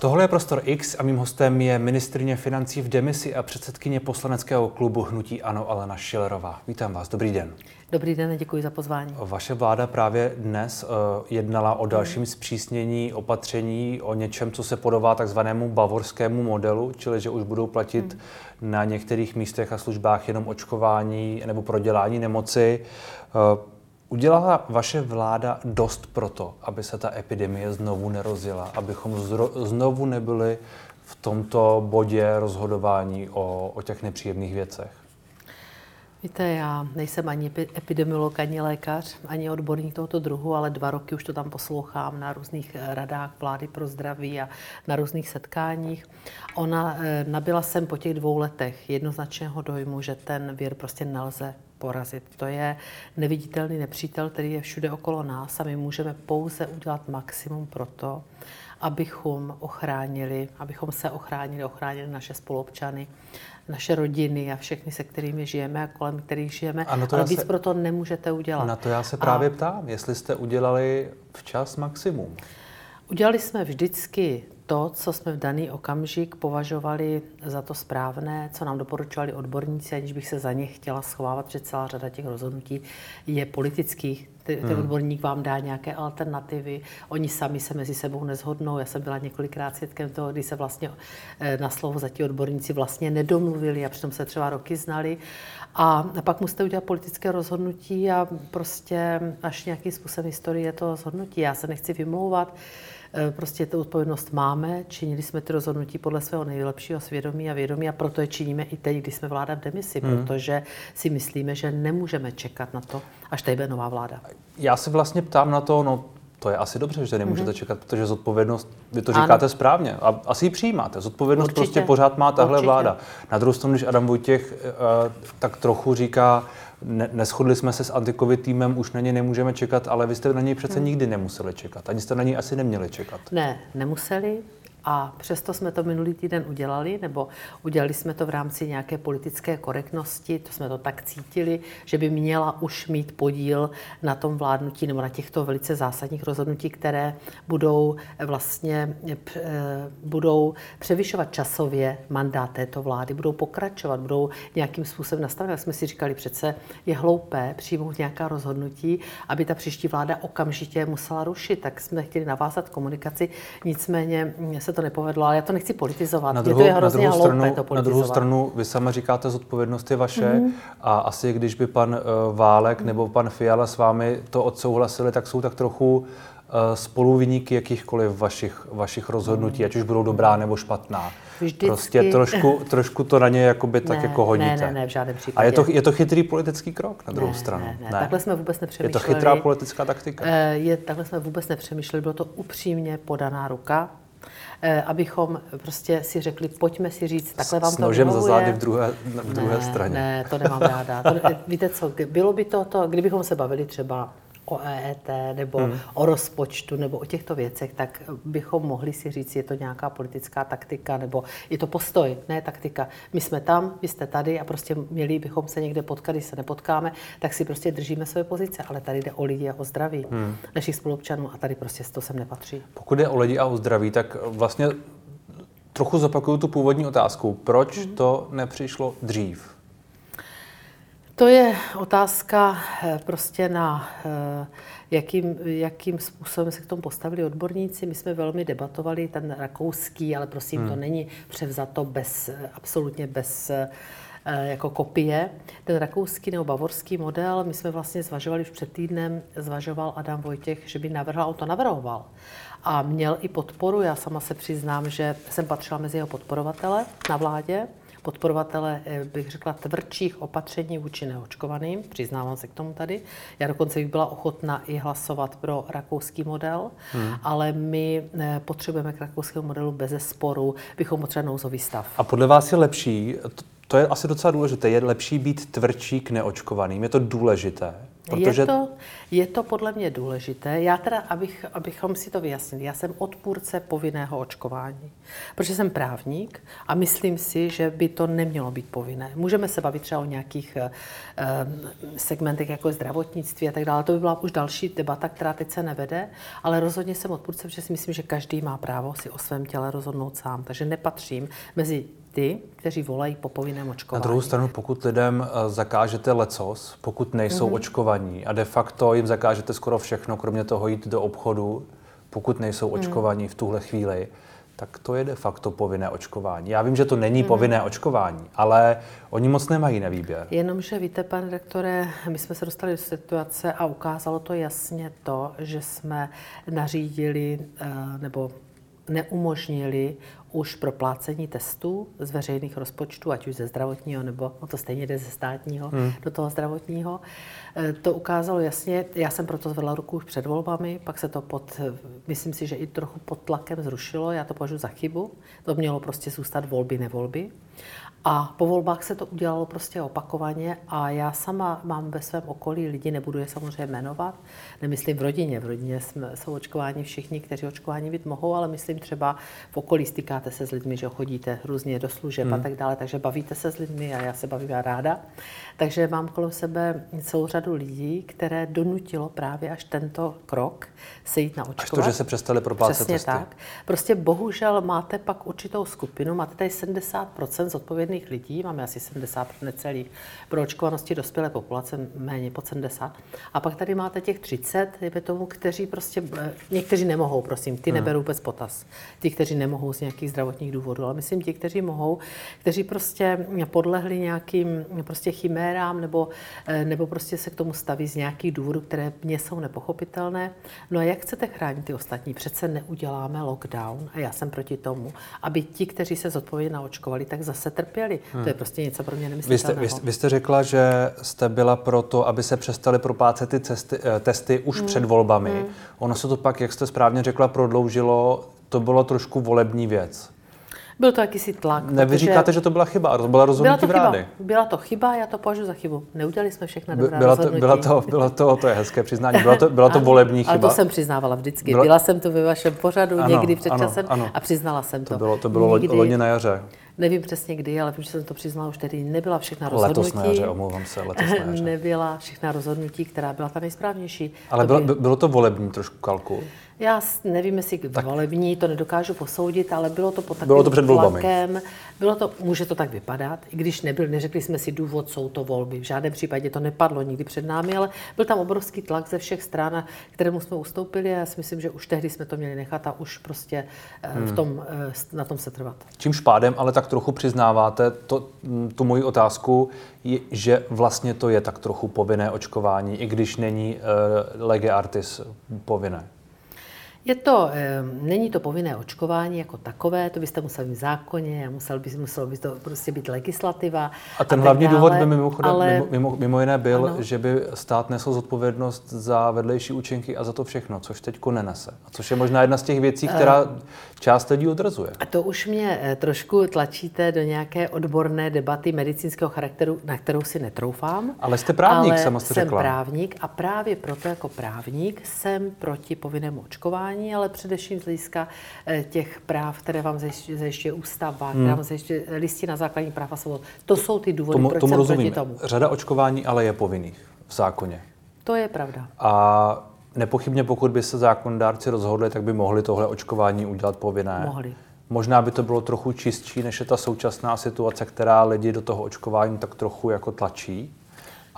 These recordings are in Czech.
Tohle je Prostor X a mým hostem je ministrině financí v demisi a předsedkyně poslaneckého klubu Hnutí Ano Alena Šilerová. Vítám vás, dobrý den. Dobrý den, děkuji za pozvání. Vaše vláda právě dnes uh, jednala o dalším zpřísnění opatření, o něčem, co se podobá takzvanému bavorskému modelu, čili že už budou platit hmm. na některých místech a službách jenom očkování nebo prodělání nemoci. Uh, Udělala vaše vláda dost pro to, aby se ta epidemie znovu nerozjela, abychom znovu nebyli v tomto bodě rozhodování o, o těch nepříjemných věcech? Víte, já nejsem ani epidemiolog, ani lékař, ani odborník tohoto druhu, ale dva roky už to tam poslouchám na různých eh, radách vlády pro zdraví a na různých setkáních. Ona eh, nabila jsem po těch dvou letech jednoznačného dojmu, že ten vír prostě nelze porazit. To je neviditelný nepřítel, který je všude okolo nás a my můžeme pouze udělat maximum pro to, abychom ochránili, abychom se ochránili, ochránili naše spoluobčany, naše rodiny a všechny, se kterými žijeme a kolem kterých žijeme. Ano, to Ale víc se... pro to nemůžete udělat. Na to já se právě a... ptám, jestli jste udělali včas maximum. Udělali jsme vždycky to, co jsme v daný okamžik považovali za to správné, co nám doporučovali odborníci, aniž bych se za ně chtěla schovávat, protože celá řada těch rozhodnutí je politických. Ten hmm. odborník vám dá nějaké alternativy, oni sami se mezi sebou nezhodnou. Já jsem byla několikrát svědkem toho, kdy se vlastně eh, na slovo za ti odborníci vlastně nedomluvili a přitom se třeba roky znali. A pak musíte udělat politické rozhodnutí a prostě až nějakým způsobem historie je to rozhodnutí. Já se nechci vymlouvat, prostě tu odpovědnost máme, činili jsme ty rozhodnutí podle svého nejlepšího svědomí a vědomí a proto je činíme i teď, když jsme vláda v demisi, hmm. protože si myslíme, že nemůžeme čekat na to, až tady bude nová vláda. Já se vlastně ptám na to, no to je asi dobře, že nemůžete mm-hmm. čekat, protože zodpovědnost, vy to říkáte ano. správně a asi ji přijímáte. Zodpovědnost Určitě. prostě pořád má tahle Určitě. vláda. Na druhou stranu, když Adam Vojtěch uh, tak trochu říká, ne, neschodli jsme se s antikovid týmem, už na ně nemůžeme čekat, ale vy jste na něj přece hmm. nikdy nemuseli čekat. Ani jste na něj asi neměli čekat. Ne, nemuseli. A přesto jsme to minulý týden udělali, nebo udělali jsme to v rámci nějaké politické korektnosti, to jsme to tak cítili, že by měla už mít podíl na tom vládnutí nebo na těchto velice zásadních rozhodnutí, které budou vlastně eh, budou převyšovat časově mandát této vlády, budou pokračovat, budou nějakým způsobem nastavit. Jak jsme si říkali, přece je hloupé přijmout nějaká rozhodnutí, aby ta příští vláda okamžitě musela rušit. Tak jsme chtěli navázat komunikaci, nicméně se se to nepovedlo, ale já to nechci politizovat. Na druhou, je to je na druhou, stranu, to na druhou stranu, vy sama říkáte, zodpovědnost je vaše mm-hmm. a asi když by pan uh, Válek nebo pan Fiala s vámi to odsouhlasili, tak jsou tak trochu uh, spoluviníky jakýchkoliv vašich, vašich rozhodnutí, ať už budou dobrá nebo špatná. Vždycky. Prostě trošku, trošku to na ně jakoby ne, tak jako hodíte. Ne, ne, ne, v žádném případě. A je to, je to chytrý politický krok na druhou ne, stranu? Ne, ne, ne, takhle jsme vůbec nepřemýšleli. Je to chytrá politická taktika? Je, takhle jsme vůbec nepřemýšleli, bylo to upřímně podaná ruka Eh, abychom prostě si řekli, pojďme si říct, takhle vám S to nožem za zády v druhé, v druhé ne, straně. Ne, to nemám ráda. To, víte co, bylo by to, to, kdybychom se bavili třeba o EET nebo hmm. o rozpočtu nebo o těchto věcech, tak bychom mohli si říct, je to nějaká politická taktika nebo je to postoj, ne taktika. My jsme tam, vy jste tady a prostě měli bychom se někde potkat, když se nepotkáme, tak si prostě držíme své pozice, ale tady jde o lidi a o zdraví hmm. našich spolupčanů a tady prostě to sem nepatří. Pokud jde o lidi a o zdraví, tak vlastně trochu zopakuju tu původní otázku. Proč hmm. to nepřišlo dřív? To je otázka eh, prostě na eh, jakým, jakým způsobem se k tomu postavili odborníci. My jsme velmi debatovali ten rakouský, ale prosím, hmm. to není převzato bez, absolutně bez eh, jako kopie. Ten rakouský nebo bavorský model, my jsme vlastně zvažovali už před týdnem, zvažoval Adam Vojtěch, že by navrhl, on to navrhoval. A měl i podporu, já sama se přiznám, že jsem patřila mezi jeho podporovatele na vládě, podporovatele, eh, bych řekla, tvrdších opatření vůči neočkovaným. Přiznávám se k tomu tady. Já dokonce bych byla ochotna i hlasovat pro rakouský model, hmm. ale my eh, potřebujeme k rakouskému modelu bez sporu, bychom potřebovali nouzový stav. A podle vás je lepší, to je asi docela důležité, je lepší být tvrdší k neočkovaným, je to důležité, Protože... Je, to, je to podle mě důležité. Já teda, abych, abychom si to vyjasnili, já jsem odpůrce povinného očkování, protože jsem právník a myslím si, že by to nemělo být povinné. Můžeme se bavit třeba o nějakých uh, segmentech jako je zdravotnictví a tak dále. To by byla už další debata, která teď se nevede, ale rozhodně jsem odpůrce, protože si myslím, že každý má právo si o svém těle rozhodnout sám. Takže nepatřím mezi ty, kteří volají po povinném očkování. Na druhou stranu, pokud lidem eh, zakážete lecos, pokud nejsou mm-hmm. očkovaní a de facto jim zakážete skoro všechno, kromě toho jít do obchodu, pokud nejsou mm. očkovaní v tuhle chvíli, tak to je de facto povinné očkování. Já vím, že to není mm-hmm. povinné očkování, ale oni moc nemají na výběr. Jenomže víte, pane rektore, my jsme se dostali do situace a ukázalo to jasně to, že jsme nařídili eh, nebo neumožnili už proplácení testů z veřejných rozpočtů, ať už ze zdravotního, nebo no to stejně jde ze státního hmm. do toho zdravotního. E, to ukázalo jasně, já jsem proto zvedla ruku už před volbami, pak se to pod, myslím si, že i trochu pod tlakem zrušilo, já to považuji za chybu. To mělo prostě zůstat volby, nevolby. A po volbách se to udělalo prostě opakovaně a já sama mám ve svém okolí lidi, nebudu je samozřejmě jmenovat, nemyslím v rodině, v rodině jsme, jsou očkováni všichni, kteří očkování být mohou, ale myslím třeba v okolí stýkáte se s lidmi, že chodíte různě do služeb hmm. a tak dále, takže bavíte se s lidmi a já se bavím ráda. Takže mám kolem sebe celou řadu lidí, které donutilo právě až tento krok se jít na. Až to, že se přestali proplácet Přesně testy. tak. Prostě bohužel máte pak určitou skupinu, máte tady 70% zodpovědných lidí, máme asi 70 necelých pro očkovanosti dospělé populace, méně pod 70. A pak tady máte těch 30, dejme tomu, kteří prostě, eh, někteří nemohou, prosím, ty hmm. neberou bez potaz. Ti, kteří nemohou z nějakých zdravotních důvodů, ale myslím ti, kteří mohou, kteří prostě podlehli nějakým prostě chimérám nebo, eh, nebo prostě se k tomu staví z nějakých důvodů, které mně jsou nepochopitelné. No a jak chcete chránit ty ostatní? Přece neuděláme lockdown a já jsem proti tomu, aby ti, kteří se zodpovědně naočkovali, tak zase trpěli. Hmm. To je prostě něco pro mě nemyslitelného. Vy jste, vy, vy jste řekla, že jste byla proto, aby se přestali proplácet ty cesty, eh, testy už hmm. před volbami. Hmm. Ono se to pak, jak jste správně řekla, prodloužilo. To bylo trošku volební věc. Byl to jakýsi tlak. Ne, vy říkáte, že to byla chyba, to byla rozhodnutí byla to Chyba. Byla to chyba, já to považuji za chybu. Neudělali jsme všechna dobrá byla to, byla to, byla to, to je hezké přiznání, byla to, byla to volební chyba. Ale to jsem přiznávala vždycky. Byla, byla jsem to ve vašem pořadu ano, někdy před ano, časem ano. a přiznala jsem to. To bylo, to bylo někdy, loni na jaře. Nevím přesně kdy, ale vím, že jsem to přiznala už tedy. Nebyla všechna rozhodnutí. Letos na jaře, omlouvám se, letos na jaře. Nebyla všechna rozhodnutí, která byla ta nejsprávnější. Ale bylo, bylo to volební trošku kalkul? Já nevím, jestli tak. volební, to nedokážu posoudit, ale bylo to pod takovým bylo to před volbami. tlakem. Bylo to, může to tak vypadat, i když nebyl, neřekli jsme si důvod, jsou to volby. V žádném případě to nepadlo nikdy před námi, ale byl tam obrovský tlak ze všech stran, kterému jsme ustoupili a já si myslím, že už tehdy jsme to měli nechat a už prostě eh, hmm. v tom, eh, na tom se trvat. Čím špádem ale tak trochu přiznáváte to, tu moji otázku, je, že vlastně to je tak trochu povinné očkování, i když není uh, lege artis povinné. Je to, není to povinné očkování jako takové, to byste museli v zákoně, musel by, muselo by to prostě být legislativa. A ten a hlavní dále, důvod by mimochodem, ale, mimo, mimo, mimo jiné byl, ano. že by stát nesl zodpovědnost za vedlejší účinky a za to všechno, což teď nenese. A což je možná jedna z těch věcí, která uh, část lidí odrazuje. A to už mě eh, trošku tlačíte do nějaké odborné debaty medicínského charakteru, na kterou si netroufám. Ale jste právník, ale sama jste jsem řekla. právník a právě proto jako právník jsem proti povinnému očkování vzdělávání, ale především z hlediska eh, těch práv, které vám zajišťuje ústava, hmm. která vám zajišťuje listina základní práv a svobod. To jsou ty důvody, tomu, proč tomu jsem rozumím. proti tomu. Řada očkování ale je povinných v zákoně. To je pravda. A nepochybně, pokud by se zákonodárci rozhodli, tak by mohli tohle očkování udělat povinné. Mohli. Možná by to bylo trochu čistší, než je ta současná situace, která lidi do toho očkování tak trochu jako tlačí.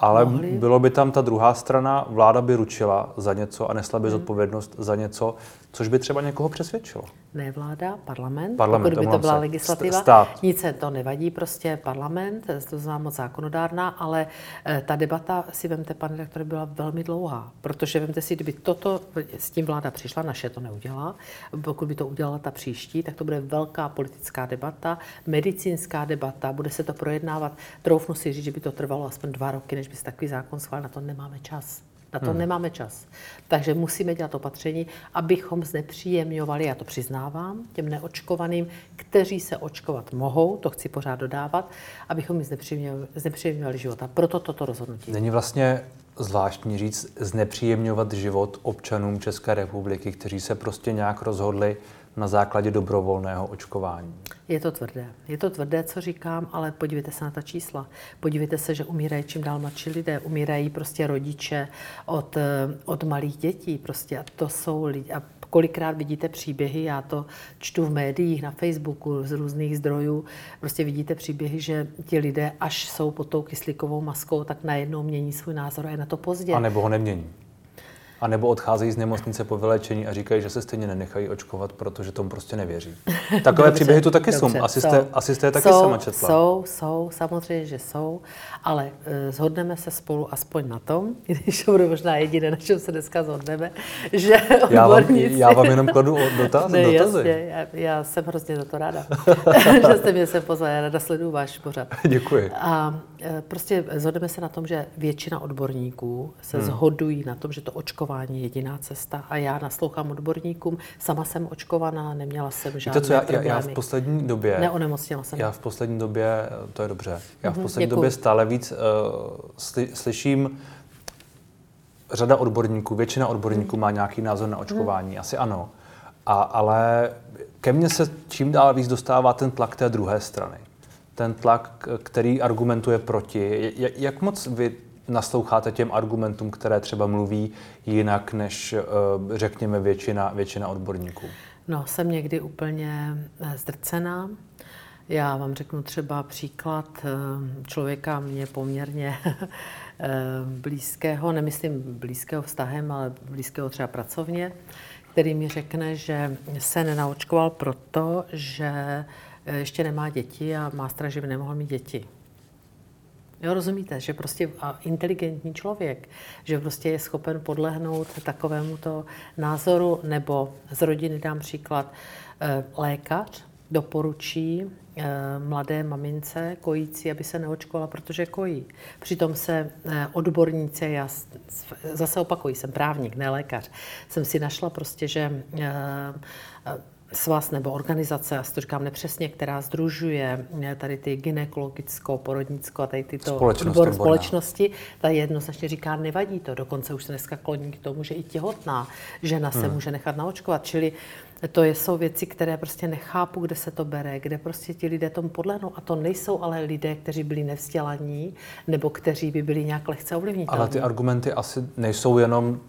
Ale mohli. bylo by tam ta druhá strana, vláda by ručila za něco a nesla by hmm. zodpovědnost za něco, což by třeba někoho přesvědčilo. Ne vláda, parlament, parlament pokud by to byla se. legislativa. Stát. Nic se to nevadí, prostě parlament, to znamená moc zákonodárná, ale eh, ta debata si vemte, pane rektor, byla velmi dlouhá, protože vemte si, kdyby toto s tím vláda přišla, naše to neudělá, pokud by to udělala ta příští, tak to bude velká politická debata, medicínská debata, bude se to projednávat. Troufnu si říct, že by to trvalo aspoň dva roky, než by se takový zákon schválil, na to nemáme čas. Na to hmm. nemáme čas. Takže musíme dělat opatření, abychom znepříjemňovali, já to přiznávám, těm neočkovaným, kteří se očkovat mohou, to chci pořád dodávat, abychom jim znepříjemňovali život. A proto toto rozhodnutí. Není vlastně zvláštní říct, znepříjemňovat život občanům České republiky, kteří se prostě nějak rozhodli na základě dobrovolného očkování. Je to tvrdé. Je to tvrdé, co říkám, ale podívejte se na ta čísla. Podívejte se, že umírají čím dál mladší lidé. Umírají prostě rodiče od, eh, od malých dětí. Prostě a to jsou lidi. A kolikrát vidíte příběhy, já to čtu v médiích, na Facebooku, z různých zdrojů, prostě vidíte příběhy, že ti lidé, až jsou pod tou kyslíkovou maskou, tak najednou mění svůj názor a je na to pozdě. A nebo ho nemění. A nebo odcházejí z nemocnice po vylečení a říkají, že se stejně nenechají očkovat, protože tomu prostě nevěří. Takové dobře, příběhy tu taky dobře, jsou. Asi jste, asi jste je taky jsou, sama četla. Jsou, jsou, samozřejmě, že jsou, ale zhodneme se spolu aspoň na tom, když to bude možná jediné, na čem se dneska zhodneme, že já vám, já vám jenom kladu dotaz, ne, dotazy. Jasně, já, já jsem hrozně za to ráda, že jste mě se pozvali, já ráda sleduju váš pořad. Děkuji. A uh, prostě zhodneme se na tom, že většina odborníků se hmm. zhodují na tom, že to očkování je jediná cesta. A já naslouchám odborníkům, sama jsem očkovaná, neměla jsem žádné Víte co, já, problémy. já v poslední době... Neonemocněla jsem. Já v poslední době, to je dobře, já v mhm, poslední Děkuju. době stále víc uh, sly, slyším řada odborníků, většina odborníků má nějaký názor na očkování, hmm. asi ano. A, ale ke mně se čím dál víc dostává ten tlak té druhé strany. Ten tlak, který argumentuje proti. Jak moc vy nasloucháte těm argumentům, které třeba mluví jinak než, eh, řekněme, většina, většina odborníků? No, jsem někdy úplně eh, zdrcená. Já vám řeknu třeba příklad eh, člověka mě poměrně blízkého, nemyslím blízkého vztahem, ale blízkého třeba pracovně, který mi řekne, že se nenaočkoval proto, že ještě nemá děti a má strach, že by nemohl mít děti. Jo, rozumíte, že prostě inteligentní člověk, že prostě je schopen podlehnout takovému to názoru, nebo z rodiny dám příklad, eh, lékař doporučí eh, mladé mamince kojící, aby se neočkovala, protože kojí. Přitom se eh, odborníci, já zase opakuji, jsem právník, ne lékař, jsem si našla prostě, že svaz nebo organizace, já si to říkám nepřesně, která združuje eh, tady ty gynekologicko, porodnicko a tady tyto Společnost, odbor společnosti, ta jednoznačně říká, nevadí to. Dokonce už se dneska kloní k tomu, že i těhotná žena se hmm. může nechat naočkovat. Čili to jsou věci, které prostě nechápu, kde se to bere, kde prostě ti lidé tomu podlehnou. A to nejsou ale lidé, kteří byli nevzdělaní nebo kteří by byli nějak lehce ovlivnitelní. Ale ty argumenty asi nejsou jenom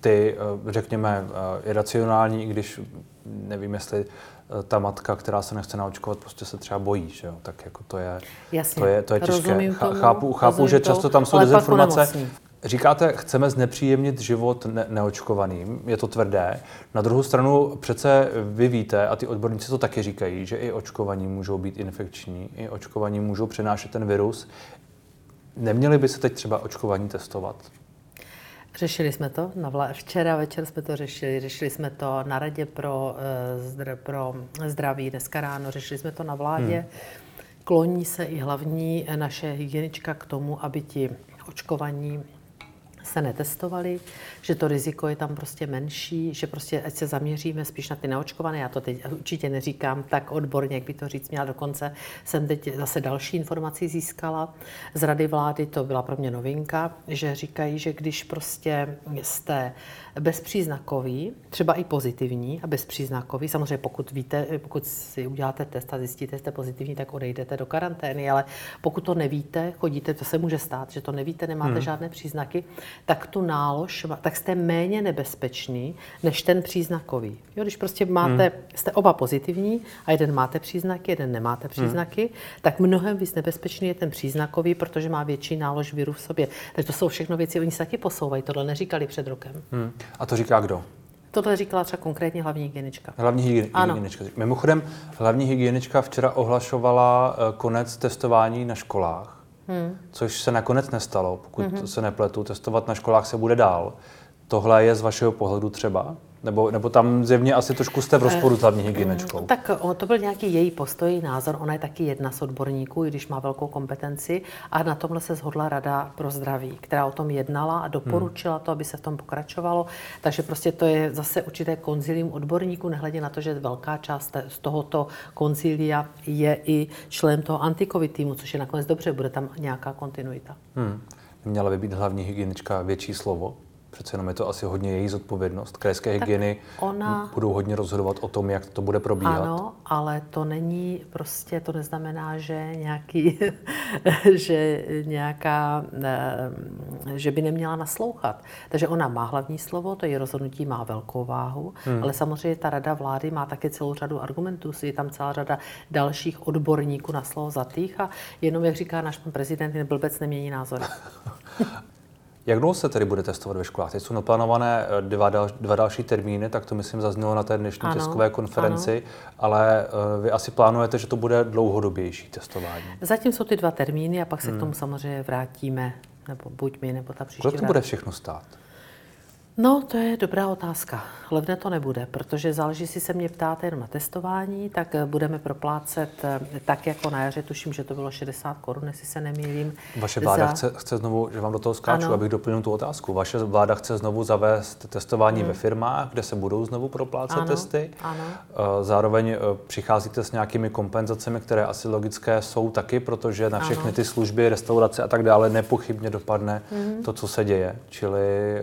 ty, eh, řekněme, eh, iracionální, i když nevím, jestli eh, ta matka, která se nechce naočkovat, prostě se třeba bojí, že jo? Tak jako to je, Jasně. to je, to je těžké. Tomu, chápu, chápu že často tam jsou dezinformace. Říkáte, chceme znepříjemnit život ne- neočkovaným, je to tvrdé. Na druhou stranu přece vy víte, a ty odborníci to taky říkají, že i očkovaní můžou být infekční, i očkovaní můžou přenášet ten virus. Neměli by se teď třeba očkovaní testovat? Řešili jsme to, na vla... včera večer jsme to řešili, řešili jsme to na radě pro, eh, zdr... pro zdraví dneska ráno, řešili jsme to na vládě. Hmm. Kloní se i hlavní naše hygienička k tomu, aby ti očkovaní se netestovali, že to riziko je tam prostě menší, že prostě ať se zaměříme spíš na ty neočkované, já to teď určitě neříkám tak odborně, jak by to říct měla, dokonce jsem teď zase další informaci získala. Z Rady vlády, to byla pro mě novinka, že říkají, že když prostě jste bezpříznakový, třeba i pozitivní a bezpříznakový. Samozřejmě pokud víte, pokud si uděláte test a zjistíte, že jste pozitivní, tak odejdete do karantény, ale pokud to nevíte, chodíte, to se může stát, že to nevíte, nemáte hmm. žádné příznaky, tak tu nálož, tak jste méně nebezpečný než ten příznakový. Jo, když prostě máte, hmm. jste oba pozitivní a jeden máte příznaky, jeden nemáte příznaky, hmm. tak mnohem víc nebezpečný je ten příznakový, protože má větší nálož viru v sobě. Takže to jsou všechno věci, oni se taky posouvají, tohle neříkali před rokem. Hmm. A to říká kdo? Tohle říkala třeba konkrétně hlavní hygienička. Hlavní hygienička. ano. hygienička. Mimochodem, hlavní hygienička včera ohlašovala eh, konec testování na školách, hmm. což se nakonec nestalo. Pokud hmm. se nepletu, testovat na školách se bude dál. Tohle je z vašeho pohledu třeba? Nebo, nebo tam zjevně asi trošku jste v rozporu s hlavní hygieničkou. Mm, tak to byl nějaký její postoj, názor. Ona je taky jedna z odborníků, i když má velkou kompetenci. A na tomhle se shodla Rada pro zdraví, která o tom jednala a doporučila to, aby se v tom pokračovalo. Takže prostě to je zase určité konzilium odborníků, nehledě na to, že velká část z tohoto konzilia je i člen toho antikovid týmu, což je nakonec dobře, bude tam nějaká kontinuita. Hmm. měla by být hlavní hygienička větší slovo? Přece jenom je to asi hodně její zodpovědnost. Krajské hygieny ona... budou hodně rozhodovat o tom, jak to bude probíhat. Ano, ale to není prostě, to neznamená, že nějaký, že nějaká, eh, že by neměla naslouchat. Takže ona má hlavní slovo, to její rozhodnutí má velkou váhu, hmm. ale samozřejmě ta rada vlády má také celou řadu argumentů, je tam celá řada dalších odborníků na slovo zatých a jenom, jak říká náš pan prezident, ten blbec nemění názory. Jak dlouho se tedy bude testovat ve školách? Teď jsou naplánované eh, dva, dal, dva další termíny, tak to myslím zaznělo na té dnešní ano, tiskové konferenci, ano. ale uh, vy asi plánujete, že to bude dlouhodobější testování. Zatím jsou ty dva termíny a pak se hmm. k tomu samozřejmě vrátíme, nebo buď my, nebo ta příští Kolik to bude všechno stát? No, to je dobrá otázka. Levné to nebude, protože záleží, jestli se mě ptáte jenom na testování, tak eh, budeme proplácet eh, tak jako na jaře, tuším, že to bylo 60 korun, jestli se nemýlím. Vaše vláda za... chce, chce znovu, že vám do toho skáču, ano. abych doplnil tu otázku. Vaše vláda chce znovu zavést testování hmm. ve firmách, kde se budou znovu proplácet ano. testy. Ano. Eh, zároveň přicházíte s nějakými kompenzacemi, které asi logické jsou taky, protože na všechny ano. ty služby, restaurace a tak dále nepochybně dopadne hmm. to, co se děje. Čili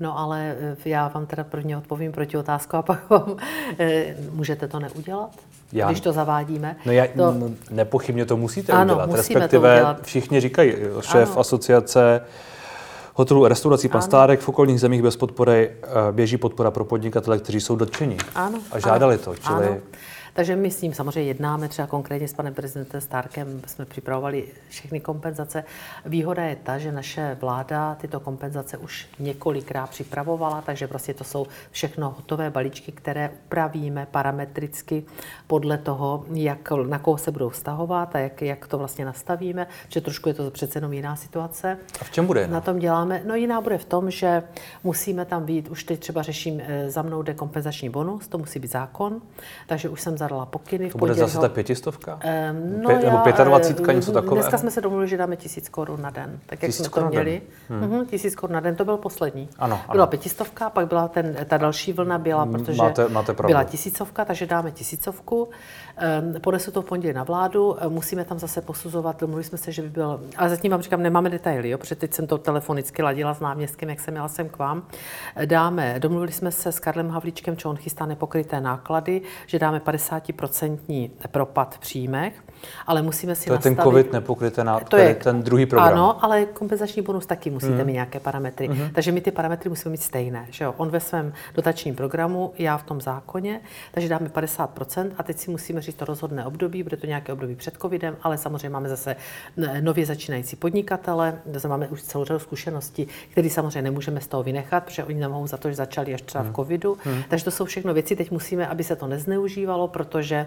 No ale eh, já vám teda prvně odpovím proti otázku a pak vám, eh, můžete to neudělat? Já, když to zavádíme. No já, to, no, nepochybně to musíte ano, udělat. Respektive to udělat. všichni říkají, šéf ano. asociace hotelů a restaurací, pan ano. Stárek, v okolních zemích bez podpory eh, běží podpora pro podnikatele, kteří jsou dotčeni. Ano. A žádali ano. to. Čili ano. Takže my s ním samozřejmě jednáme, třeba konkrétně s panem prezidentem Starkem jsme připravovali všechny kompenzace. Výhoda je ta, že naše vláda tyto kompenzace už několikrát připravovala, takže prostě to jsou všechno hotové balíčky, které upravíme parametricky podle toho, jak, na koho se budou vztahovat a jak, jak to vlastně nastavíme, že trošku je to přece jenom jiná situace. A v čem bude jiná? Na tom děláme, no jiná bude v tom, že musíme tam být, už teď třeba řeším, eh, za mnou jde kompenzační bonus, to musí být zákon, takže už jsem zadala pokyny. To bude zase ta pětistovka? Um, no Pět, nebo pětadvacítka, něco eh, takového? Dneska jsme se domluvili, že dáme tisíc korun na den. Tak jak jsme to měli. Hmm. Uh-huh, tisíc korun na den, to byl poslední. Ano, ano. Byla pětistovka, pak byla ten, ta další vlna byla, protože máte, máte byla tisícovka, takže dáme tisícovku. Um, ponesu to v pondělí na vládu, musíme tam zase posuzovat, domluvili jsme se, že by byl, ale zatím vám říkám, nemáme detaily, jo, protože teď jsem to telefonicky ladila s náměstkem, jak jsem jela sem k vám. Dáme, domluvili jsme se s Karlem Havlíčkem, čo on chystá nepokryté náklady, že dáme 50% propad v příjmech, ale musíme si To je nastavit... ten COVID nepokryté náklady, to je ten druhý program. Ano, ale kompenzační bonus taky musíte mm. mít nějaké parametry. Mm. Takže my ty parametry musíme mít stejné. Že jo? On ve svém dotačním programu, já v tom zákoně, takže dáme 50% a teď si musíme říct to rozhodné období, bude to nějaké období před covidem, ale samozřejmě máme zase nově začínající podnikatele, zase máme už celou řadu zkušeností, které samozřejmě nemůžeme z toho vynechat, protože oni nemohou za to, že začali až třeba v hmm. covidu. Mm. Takže to jsou všechno věci, teď musíme, aby se to nezneužívalo, protože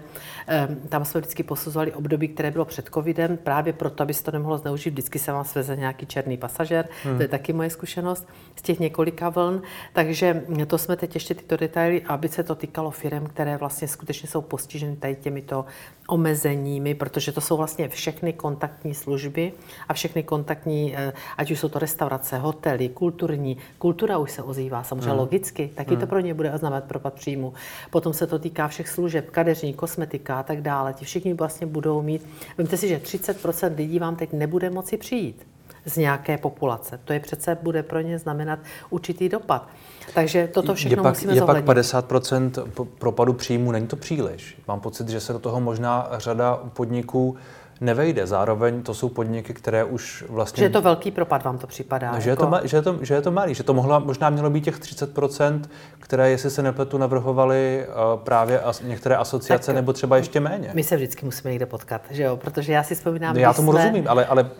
um, tam jsme vždycky posuzovali období, které bylo před covidem, právě proto, aby se to nemohlo zneužít. Vždycky se vám sveze nějaký černý pasažer, hmm. to je taky moje zkušenost z těch několika vln. Takže to jsme teď ještě tyto detaily, aby se to týkalo firm, které vlastně skutečně jsou postiženy tady těmito omezeními, protože to jsou vlastně všechny kontaktní služby a všechny kontaktní, eh, ať už jsou to restaurace, hotely, kulturní. Kultura už se ozývá, samozřejmě hmm. logicky, taky hmm. to pro ně bude oznamenat propad příjmu. Potom se to týká všech služeb, kadeřní, kosmetika a tak dále. Ti všichni vlastně budou mít. Vemte si, že 30% lidí vám teď nebude moci přijít z nějaké populace. To je přece bude pro ně znamenat určitý dopad. Takže toto všechno je pak, musíme Je zohlednit. pak 50% propadu příjmu, není to příliš. Mám pocit, že se do toho možná řada podniků nevejde. Zároveň to jsou podniky, které už vlastně... Že je to velký propad, vám to připadá. No, že, jako... je to, jako- že, je to, že je to malý, že to mohla, možná mělo být těch 30%, které, jestli se nepletu, navrhovaly uh, právě as, některé asociace, tak, nebo třeba ještě méně. My se vždycky musíme někde potkat, že jo? Protože já si vzpomínám, no, Já tomu jsme... rozumím, ale, ale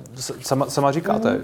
sama, sama říkáte, mm.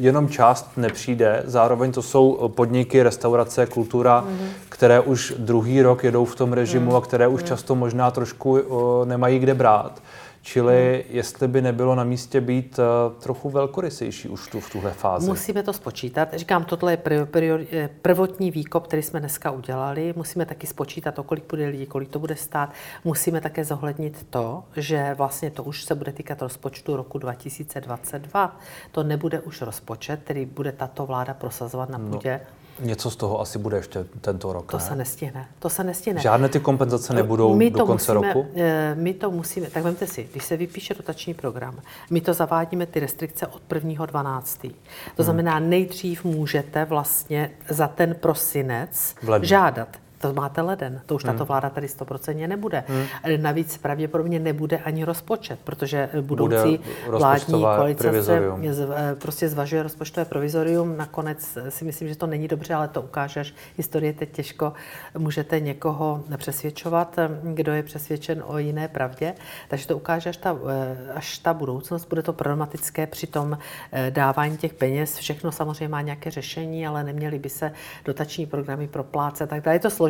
jenom část nepřijde, zároveň to jsou podniky, restaurace, kultura, mm. které už druhý rok jedou v tom režimu mm. a které už mm. často možná trošku uh, nemají kde brát. Čili hmm. jestli by nebylo na místě být uh, trochu velkorysejší už tu, v tuhle fázi. Musíme to spočítat. Říkám, tohle je prior, prior, eh, prvotní výkop, který jsme dneska udělali. Musíme taky spočítat, o kolik bude lidí, kolik to bude stát. Musíme také zohlednit to, že vlastně to už se bude týkat rozpočtu roku 2022. To nebude už rozpočet, který bude tato vláda prosazovat na no. půdě. No Něco z toho asi bude ještě tento rok, To ne? se nestihne. To se nestihne. Žádné ty kompenzace nebudou my do to konce musíme, roku? eh, My to musíme, tak vemte si, když se vypíše dotační program, my to zavádíme ty restrikce od 1.12. Hmm. To znamená, nejdřív můžete vlastně za ten prosinec žádat. To máte leden, to už Hmm. tato vláda tady stoprocentně nebude. Navíc pravděpodobně nebude ani rozpočet, protože budoucí rozpočtové vládní koalice se eh, prostě zvažuje rozpočtové provizorium. Nakonec eh, si myslím, že to není dobře, ale to ukáže až historie teď těžko. Můžete někoho přesvědčovat, eh, kdo je přesvědčen o jiné pravdě. Takže to ukáže až ta, eh, až ta budoucnost. Bude to problematické při tom eh, dávání těch peněz. Všechno samozřejmě má nějaké řešení, ale neměly by se dotační programy proplácet. Tak dále. Je to složité.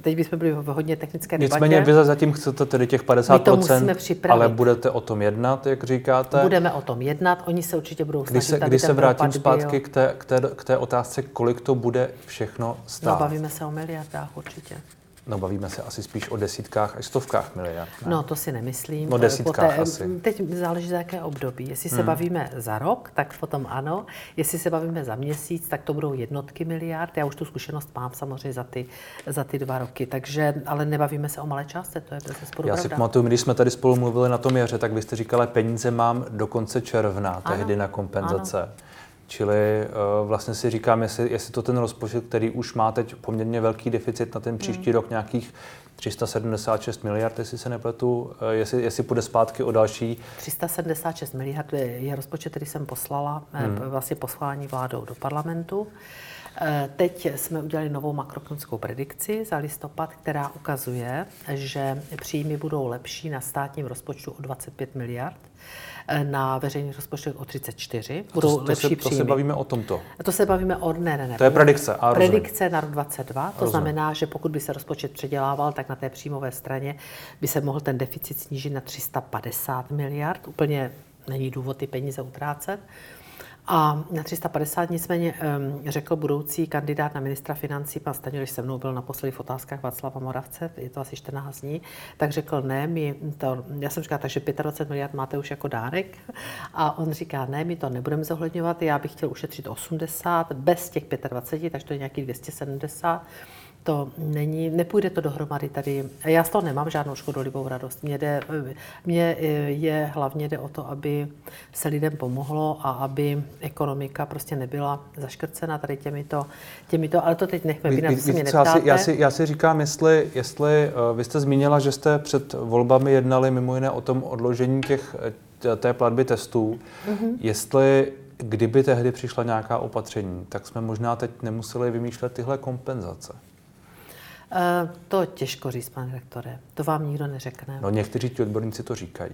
Teď bychom byli v hodně technické debatě. Nicméně vy zatím chcete tedy těch 50%, musíme připravit. ale budete o tom jednat, jak říkáte. Budeme o tom jednat, oni se určitě budou Když snažit, se, aby když se vrátím propad zpátky byl- k té, k, té, k té otázce, kolik to bude všechno No, stát. bavíme se o miliardách určitě. No, bavíme se asi spíš o desítkách až stovkách miliard. Ne? No, to si nemyslím. No, Eh, desítkách asi. Teď záleží za jaké období. Jestli se hmm. bavíme za rok, tak potom ano. Jestli se bavíme za měsíc, tak to budou jednotky miliard. Já už tu zkušenost mám samozřejmě za ty, za ty dva roky. Takže, ale nebavíme se o malé částce, to je bez zesporu Já si pravda. pamatuju, když jsme tady spolu mluvili na tom jaře, tak vy jste říkala, peníze mám do konce června, Ano, tehdy na kompenzace. Čili uh, vlastně si říkám, jestli, jestli to ten rozpočet, který už má teď poměrně velký deficit na ten příští Hmm. rok, nějakých 376 miliard, jestli se nepletu, uh, jestli, jestli půjde zpátky o další 376 miliard je, rozpočet, který jsem poslala hmm. vlastně poslání vládou do parlamentu. Eh, Teď jsme udělali novou makroekonomickou predikci za listopad, která ukazuje, že příjmy budou lepší na státním rozpočtu o 25 miliard, eh, na veřejných rozpočtech o 34. Budou to, to, lepší se, to se příjmy. bavíme o tomto. To se bavíme o ne, ne, ne. To je predikce, a rozumím. Predikce na rok 22, to Rozumím. znamená, že pokud by se rozpočet předělával, tak na té příjmové straně by se mohl ten deficit snížit na 350 miliard. Úplně není důvod ty peníze utrácet. A na 350 nicméně řekl budoucí kandidát na ministra financí, pan Stanil, když se mnou byl naposledy v otázkách Václava Moravce, je to asi 14 dní, tak řekl ne, my to, já jsem říkala, takže 25 miliard máte už jako dárek. A on říká, ne, my to nebudeme zohledňovat, já bych chtěl ušetřit 80 bez těch 25, takže to je nějakých 270 to není, nepůjde to dohromady tady. Já z toho nemám žádnou škodolivou radost. Mně, jde, mně je hlavně jde o to, aby se lidem pomohlo a aby ekonomika prostě nebyla zaškrcena tady těmito, těmito ale to teď nechme, se mě co, já, si, já, si, já si říkám, jestli, jestli uh, vy jste zmínila, že jste před volbami jednali mimo jiné o tom odložení těch, eh, té platby testů, Mhm. mm-hmm. jestli kdyby tehdy přišla nějaká opatření, tak jsme možná teď nemuseli vymýšlet tyhle kompenzace. Eh, To těžko říct, pane rektore. To vám nikdo neřekne. No někteří ti odborníci to říkají.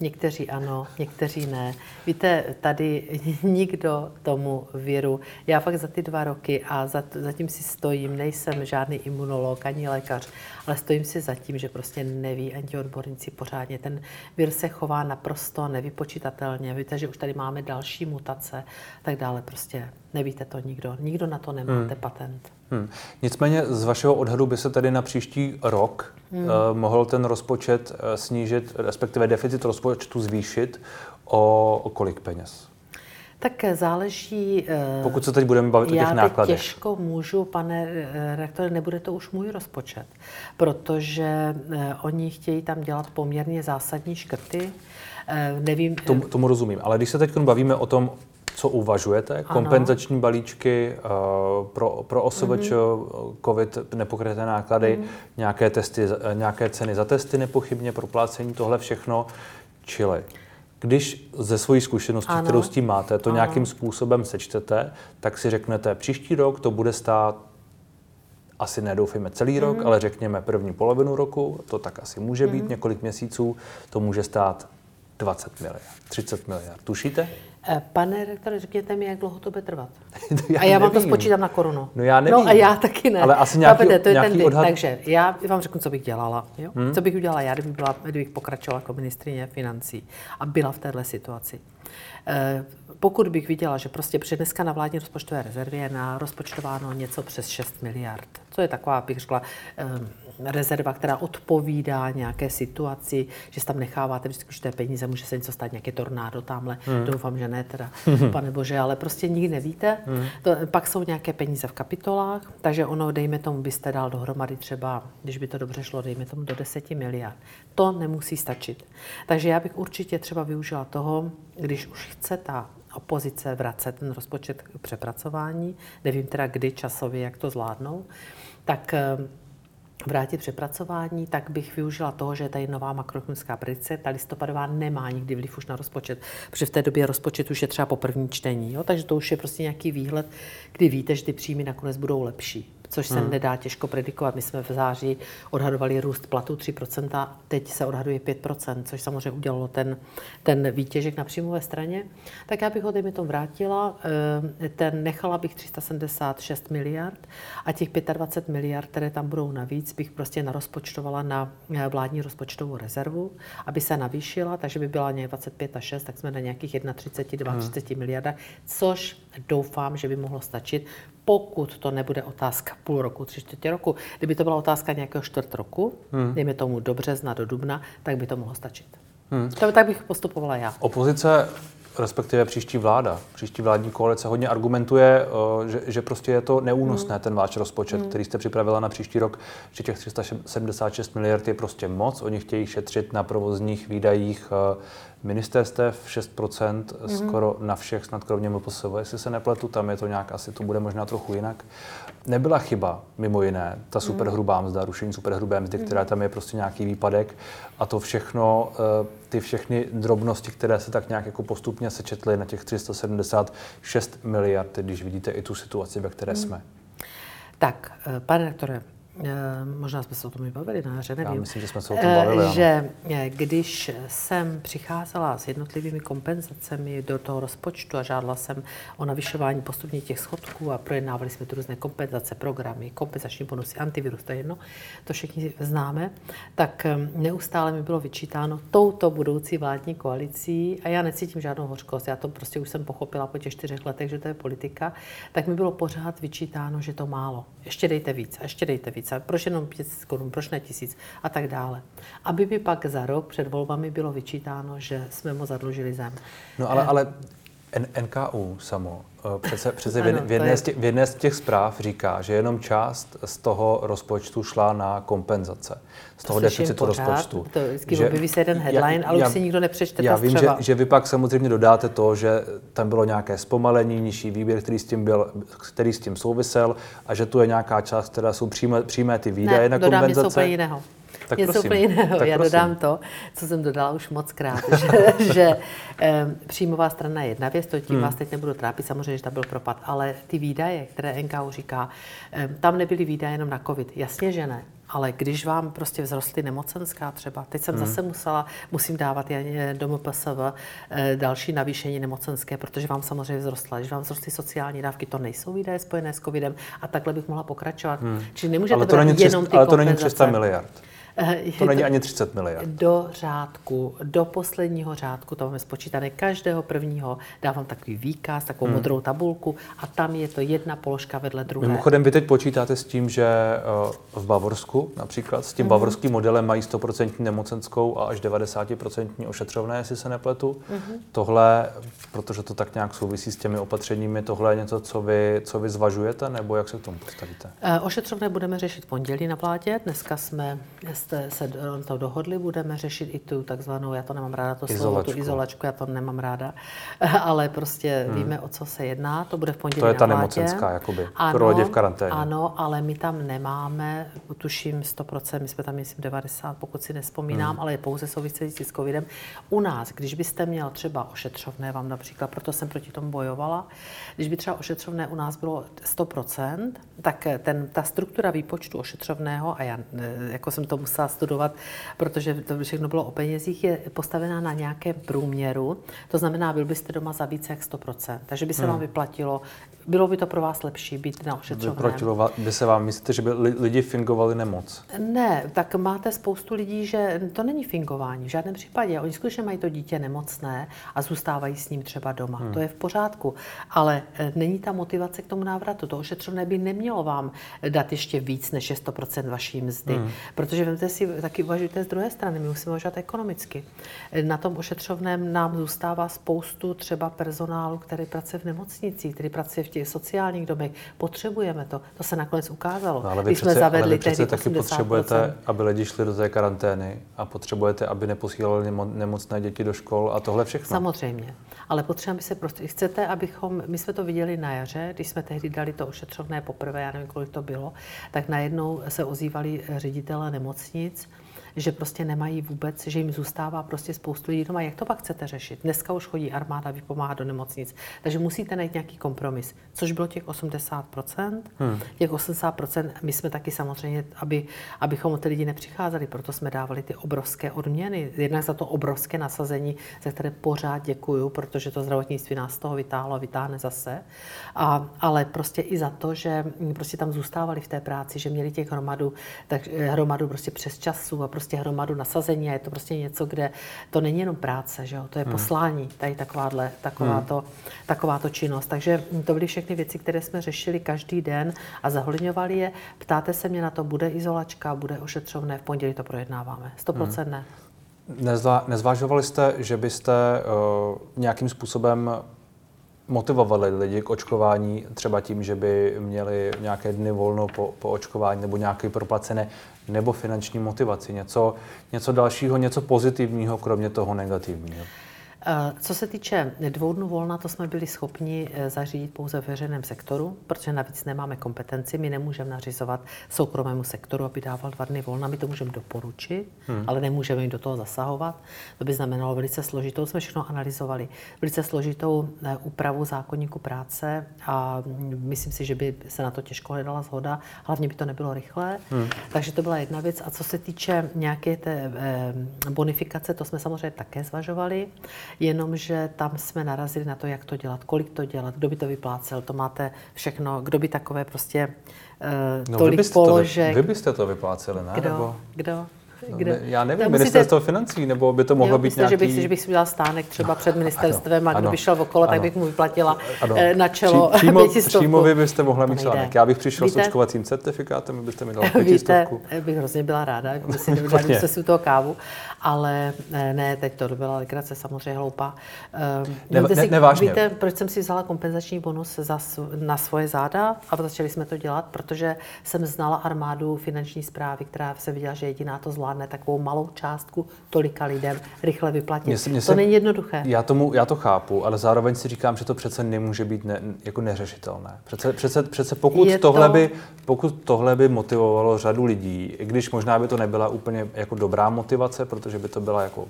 Někteří ano, někteří ne. Víte, tady nikdo tomu věru. Já fakt za ty dva roky a za, zatím si stojím, nejsem žádný imunolog ani lékař, ale stojím si za tím, že prostě neví ani ti odborníci pořádně. Ten vir se chová naprosto nevypočitatelně. Víte, že už tady máme další mutace tak dále. Prostě nevíte to nikdo. Nikdo na to nemáte hmm. patent. Hmm. Nicméně z vašeho odhadu by se tady na příští rok hmm. uh, mohl ten rozpočet uh, snížit, respektive deficit rozpočtu zvýšit o, o kolik peněz? Tak záleží... eh, Pokud se teď budeme bavit o Já těch nákladech. těžko můžu, pane eh, rektore, nebude to už můj rozpočet, protože eh, oni chtějí tam dělat poměrně zásadní škrty. Eh, nevím, Tomu, tomu rozumím, ale když se teď bavíme o tom, co uvažujete, kompenzační balíčky uh, pro, pro OSVČ, mm-hmm. COVID, nepokryté náklady, mm-hmm. nějaké, testy, eh, nějaké ceny za testy nepochybně, proplácení, tohle všechno, čili když ze svojí zkušenosti, Ano. kterou s tím máte, to Ano. nějakým způsobem sečtete, tak si řeknete, příští rok to bude stát asi nedoufejme celý rok, Mhm. ale řekněme první polovinu roku, to tak asi může být, několik měsíců, to může stát 20 miliard, 30 miliard. Tušíte? Eh, Pane rektore, řekněte mi, jak dlouho to bude trvat. Já a já vám to nevím. spočítám na korunu. No já nevím. No a já taky ne. Ale asi nějaký- Chápete, to je nějaký ten, odhad- Takže já vám řeknu, co bych dělala. Jo? Hmm. Co bych udělala já, kdybych, byla, kdybych pokračovala jako ministrině financí a byla v této situaci. Eh, pokud bych viděla, že prostě dneska na vládní rozpočtové rezervě je na rozpočtováno něco přes 6 miliard, Co je taková, bych řekla, rezerva, která odpovídá nějaké situaci, že si tam necháváte vždycky už té peníze, může se něco stát, nějaké tornádo tamhle, hmm. doufám, že ne teda, pane bože, ale prostě nikdy nevíte. Hmm. To, pak jsou nějaké peníze v kapitolách, takže ono, dejme tomu, byste dal dohromady třeba, když by to dobře šlo, dejme tomu do 10 miliard. To nemusí stačit. Takže já bych určitě třeba využila toho, když už chce ta opozice vracet ten rozpočet k přepracování, nevím teda kdy časově, jak to zvládnou, tak eh, vrátit přepracování, tak bych využila toho, že je tady nová makroekonomická predikce. Ta listopadová nemá nikdy vliv už na rozpočet, protože v té době rozpočet už je třeba po první čtení. Jo? Takže to už je prostě nějaký výhled, kdy víte, že ty příjmy nakonec budou lepší což se hmm. nedá těžko predikovat. My jsme v září odhadovali růst platů 3%, teď se odhaduje 5%, což samozřejmě udělalo ten, ten výtěžek na příjmové straně. Tak já bych ho, dejme tomu, vrátila, eh, ten, nechala bych 376 miliard a těch 25 miliard, které tam budou navíc, bych prostě narozpočtovala na eh, vládní rozpočtovou rezervu, aby se navýšila, takže by byla nějak 25 a 6, tak jsme na nějakých 31, 32 hmm. miliardách, což doufám, že by mohlo stačit, pokud to nebude otázka půl roku, tři čtvrtě roku. Kdyby to byla otázka nějakého čtvrt roku, hmm. dejme tomu do března, do dubna, tak by to mohlo stačit. Hmm. To tak bych postupovala já. Opozice respektive příští vláda, příští vládní koalice hodně argumentuje, eh, že, že prostě je to neúnosné, hmm. ten váš rozpočet, hmm. který jste připravila na příští rok, že těch 376 miliard je prostě moc. Oni chtějí šetřit na provozních výdajích eh, ministerstev 6%, mm-hmm. skoro na všech, snad kromě MPSV, jestli se nepletu, tam je to nějak, asi to bude možná trochu jinak. Nebyla chyba, mimo jiné, ta mhm. superhrubá mzda, rušení superhrubé mzdy, mm-hmm. která tam je prostě nějaký výpadek a to všechno, eh, ty všechny drobnosti, které se tak nějak jako postupně sečetly na těch 376 miliard, když vidíte i tu situaci, ve které mm. jsme. Tak, eh, pane rektore, možná jsme se o tom i bavili na jaře, nevím. Já myslím, že jsme se o tom bavili, eh, Že eh, když jsem přicházela s jednotlivými kompenzacemi do toho rozpočtu a žádala jsem o navyšování postupně těch schodků a projednávali jsme tu různé kompenzace, programy, kompenzační bonusy, antivirus, to je jedno, to všichni známe, tak neustále mi bylo vyčítáno touto budoucí vládní koalicí a já necítím žádnou hořkost, já to prostě už jsem pochopila po těch čtyřech letech, že to je politika, tak mi bylo pořád vyčítáno, že to málo. Ještě dejte víc, a ještě dejte víc víc, proč jenom 500 korun, proč ne tisíc a tak dále. Aby by pak za rok před volbami bylo vyčítáno, že jsme mu zadlužili zem. No ale, eh, ale NKU samo eh, přece, přece ano, v, jedné je... z těch, v jedné z těch zpráv říká, že jenom část z toho rozpočtu šla na kompenzace. Z toho deficitu pořád, rozpočtu. To vždycky že, objeví se jeden headline, já, ale já, už si nikdo nepřečte Já vím, že, že vy pak samozřejmě dodáte to, že tam bylo nějaké zpomalení, nižší výběr, který s tím, byl, který s tím souvisel a že tu je nějaká část, která jsou přímé, přímé ty výdaje ne, na kompenzace. Něco úplně jiného. Tak něco prosím, úplně jiného. Tak Já prosím. dodám to, co jsem dodala už moc krát, že, že eh, příjmová strana je jedna věc, to tím hmm. vás teď nebudu trápit, samozřejmě, že tam byl propad, ale ty výdaje, které NKU říká, eh, tam nebyly výdaje jenom na COVID. Jasně, že ne. Ale když vám prostě vzrostly nemocenská třeba, teď jsem hmm. zase musela, musím dávat do MPSV eh, další navýšení nemocenské, protože vám samozřejmě vzrostla. Když vám vzrostly sociální dávky, to nejsou výdaje spojené s covidem a takhle bych mohla pokračovat. Hmm. Čili nemůžete ale to není 300, jenom ty Ale to není 300 miliard. Eh, to není ani 30 miliard. Do řádku, do posledního řádku, to máme spočítané každého prvního, dávám takový výkaz, takovou hmm. modrou tabulku a tam je to jedna položka vedle druhé. Mimochodem, vy teď počítáte s tím, že eh, v Bavorsku například s tím hmm. bavorským modelem mají 100% nemocenskou a až 90% ošetřovné, jestli se nepletu. Hmm. Tohle, protože to tak nějak souvisí s těmi opatřeními, tohle je něco, co vy, co vy zvažujete, nebo jak se k tomu postavíte? Eh, ošetřovné budeme řešit v pondělí na vládě. Dneska jsme jste se to dohodli, budeme řešit i tu takzvanou, já to nemám ráda, to izolačku. slovo, tu izolačku, já to nemám ráda, ale prostě hmm. víme, o co se jedná, to bude v pondělí To je ta na nemocenská, jakoby, ano, pro lidi v karanténě. Ano, ale my tam nemáme, tuším 100%, my jsme tam, myslím, 90, pokud si nespomínám, hmm. ale je pouze související s covidem. U nás, když byste měl třeba ošetřovné, vám například, proto jsem proti tomu bojovala, když by třeba ošetřovné u nás bylo 100%, tak ten, ta struktura výpočtu ošetřovného, a já jako jsem to musela musela studovat, protože to všechno bylo o penězích, je postavená na nějakém průměru. To znamená, byl byste doma za více jak 100%. Takže by se hmm. vám vyplatilo bylo by to pro vás lepší být na ošetřovném? By se vám, myslíte, že by lidi fingovali nemoc? Ne, tak máte spoustu lidí, že to není fingování v žádném případě. Oni skutečně mají to dítě nemocné a zůstávají s ním třeba doma. Hmm. To je v pořádku. Ale eh, není ta motivace k tomu návratu. To ošetřovné by nemělo vám dát ještě víc než 100% vaší mzdy. Hmm. Protože vemte si, taky uvažujte z druhé strany, my musíme uvažovat ekonomicky. Na tom ošetřovném nám zůstává spoustu třeba personálu, který pracuje v nemocnicích, který pracuje v těch sociálních domech. Potřebujeme to. To se nakonec ukázalo. No, ale vy přece, jsme zavedli ale vy přece taky 80%. potřebujete, aby lidi šli do té karantény a potřebujete, aby neposílali nemocné děti do škol a tohle všechno. Samozřejmě. Ale potřebujeme se prostě, chcete, abychom, my jsme to viděli na jaře, když jsme tehdy dali to ošetřovné poprvé, já nevím, kolik to bylo, tak najednou se ozývali ředitele nemocnic, Needs. Že prostě nemají vůbec, že jim zůstává prostě spoustu lidí doma. Jak to pak chcete řešit? Dneska už chodí armáda vypomáhat do nemocnic, takže musíte najít nějaký kompromis, což bylo těch 80%. Hmm. Těch 80%, my jsme taky samozřejmě, aby, abychom o ty lidi nepřicházeli, proto jsme dávali ty obrovské odměny. Jednak za to obrovské nasazení, za které pořád děkuju, protože to zdravotnictví nás z toho vytáhlo a vytáhne zase. A, ale prostě i za to, že prostě tam zůstávali v té práci, že měli těch hromadu, tak hromadu prostě přes času a prostě prostě hromadu nasazení a je to prostě něco, kde to není jenom práce, že jo? to je hmm. poslání, tady takováhle, takováto, hmm. takováto činnost. Takže to byly všechny věci, které jsme řešili každý den a zahlňovali je. Ptáte se mě na to, bude izolačka, bude ošetřovné, v pondělí to projednáváme. 100% hmm. ne. Nezva, nezvážovali jste, že byste uh, nějakým způsobem motivovali lidi k očkování třeba tím, že by měli nějaké dny volno po, po očkování nebo nějaké proplacené nebo finanční motivaci, něco, něco dalšího, něco pozitivního, kromě toho negativního. Eh, co se týče dvou dnů volna, to jsme byli schopni eh, zařídit pouze v veřejném sektoru, protože navíc nemáme kompetenci, my nemůžeme nařizovat soukromému sektoru, aby dával dva dny volna, my to můžeme doporučit, hmm. ale nemůžeme jim do toho zasahovat. To by znamenalo velice složitou, jsme všechno analyzovali, velice složitou eh, úpravu zákonníku práce a myslím si, že by se na to těžko hledala zhoda, hlavně by to nebylo rychlé. Hmm. Takže to byla jedna věc. A co se týče nějaké té bonifikace, to jsme samozřejmě také zvažovali jenomže tam jsme narazili na to, jak to dělat, kolik to dělat, kdo by to vyplácel, to máte všechno, kdo by takové prostě uh, no, tolik vy položek. To, vy byste to vypláceli, ne? Kdo? Nebo... Kdo? No, kde? Já nevím, musíte... ministerstvo financí, nebo by to mohlo jo, být myslím, nějaký... že bych, si, že bych si udělal stánek třeba před ministerstvem ano, a kdo by šel okolo, ano, tak bych mu vyplatila ano. Eh, na čelo Pří, přímo, přímo vy byste mohla mít článek. Já bych přišel Víte? s očkovacím certifikátem, byste mi dal pětistovku. Víte, bych hrozně byla ráda, kdyby si dali se si u toho kávu, ale ne, teď to byla legrace samozřejmě hloupá. Ne, ne, si, nevážně. Víte, proč jsem si vzala kompenzační bonus za, na svoje záda a začali jsme to dělat, protože jsem znala armádu finanční zprávy, která se viděla, že jediná to zvládne takovou malou částku tolika lidem rychle vyplatit. Mě se, mě to se, není jednoduché. Já, tomu, já to chápu, ale zároveň si říkám, že to přece nemůže být ne, jako neřešitelné. Přece, přece, přece pokud, tohle to... by, pokud tohle by motivovalo řadu lidí, i když možná by to nebyla úplně jako dobrá motivace, protože by to byla jako